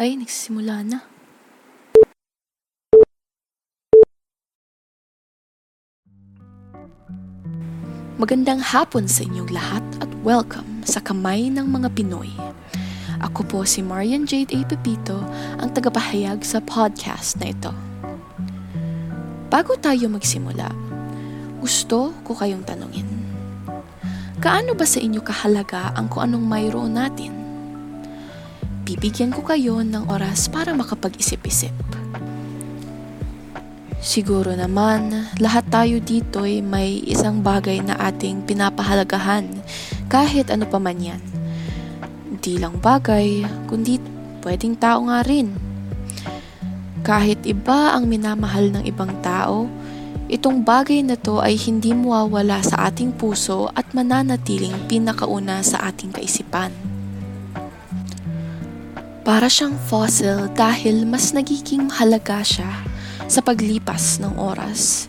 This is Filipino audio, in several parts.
Ay, nagsisimula na. Magandang hapon sa inyong lahat at welcome sa Kamay ng Mga Pinoy. Ako po si Marian Jade A. Pepito, ang tagapahayag sa podcast na ito. Bago tayo magsimula, gusto ko kayong tanungin. Kaano ba sa inyo kahalaga ang kung anong mayroon natin? Bibigyan ko kayo ng oras para makapag-isip-isip. Siguro naman, lahat tayo dito ay may isang bagay na ating pinapahalagahan kahit ano pa man yan. Hindi lang bagay, kundi pwedeng tao nga rin. Kahit iba ang minamahal ng ibang tao, itong bagay na to ay hindi mawawala sa ating puso at mananatiling pinakauna sa ating kaisipan. Para siyang fossil dahil mas nagiging mahalaga siya sa paglipas ng oras.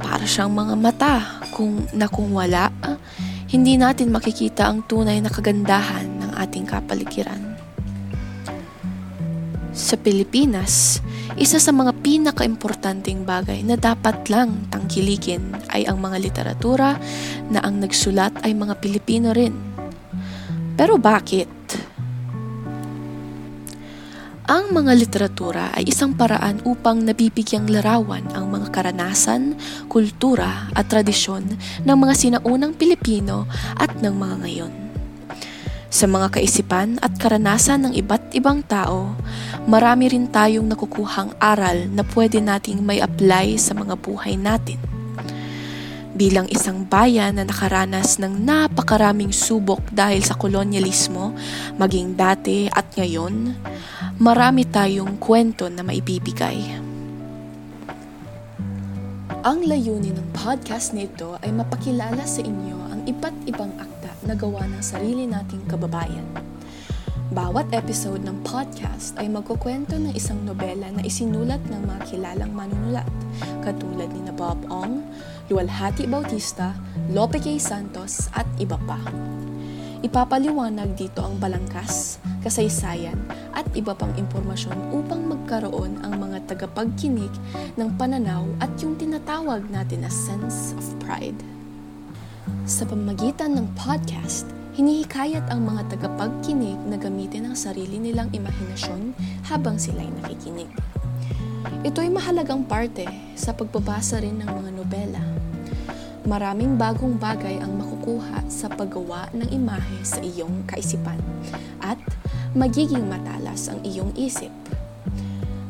Para siyang mga mata kung na kung wala, hindi natin makikita ang tunay na kagandahan ng ating kapaligiran. Sa Pilipinas, isa sa mga pinakaimportanteng bagay na dapat lang tangkilikin ay ang mga literatura na ang nagsulat ay mga Pilipino rin. Pero bakit? Ang mga literatura ay isang paraan upang nabibigyang larawan ang mga karanasan, kultura at tradisyon ng mga sinaunang Pilipino at ng mga ngayon. Sa mga kaisipan at karanasan ng iba't ibang tao, marami rin tayong nakukuhang aral na pwede nating may apply sa mga buhay natin. Bilang isang bayan na nakaranas ng napakaraming subok dahil sa kolonyalismo, maging dati at ngayon, marami tayong kwento na maibibigay. Ang layunin ng podcast nito ay mapakilala sa inyo ang iba't ibang akta na gawa ng sarili nating kababayan. Bawat episode ng podcast ay magkukwento ng isang nobela na isinulat ng mga kilalang manunulat, katulad ni Bob Ong, Lualhati Bautista, Lope K. Santos at iba pa. Ipapaliwanag dito ang balangkas, kasaysayan at iba pang impormasyon upang magkaroon ang mga tagapagkinig ng pananaw at yung tinatawag natin na sense of pride. Sa pamagitan ng podcast, hinihikayat ang mga tagapagkinig na gamitin ang sarili nilang imahinasyon habang sila'y nakikinig. Ito ay mahalagang parte sa pagbabasa rin ng mga nobela Maraming bagong bagay ang makukuha sa paggawa ng imahe sa iyong kaisipan at magiging matalas ang iyong isip.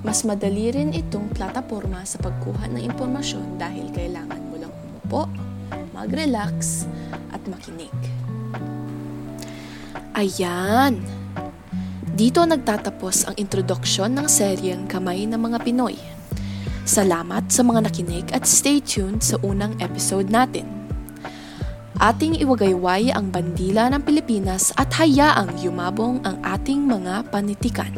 Mas madali rin itong plataforma sa pagkuha ng impormasyon dahil kailangan mo lang umupo, mag-relax, at makinig. Ayan! Dito nagtatapos ang introduksyon ng seryeng Kamay ng mga Pinoy. Salamat sa mga nakinig at stay tuned sa unang episode natin. Ating iwagayway ang bandila ng Pilipinas at hayaang yumabong ang ating mga panitikan.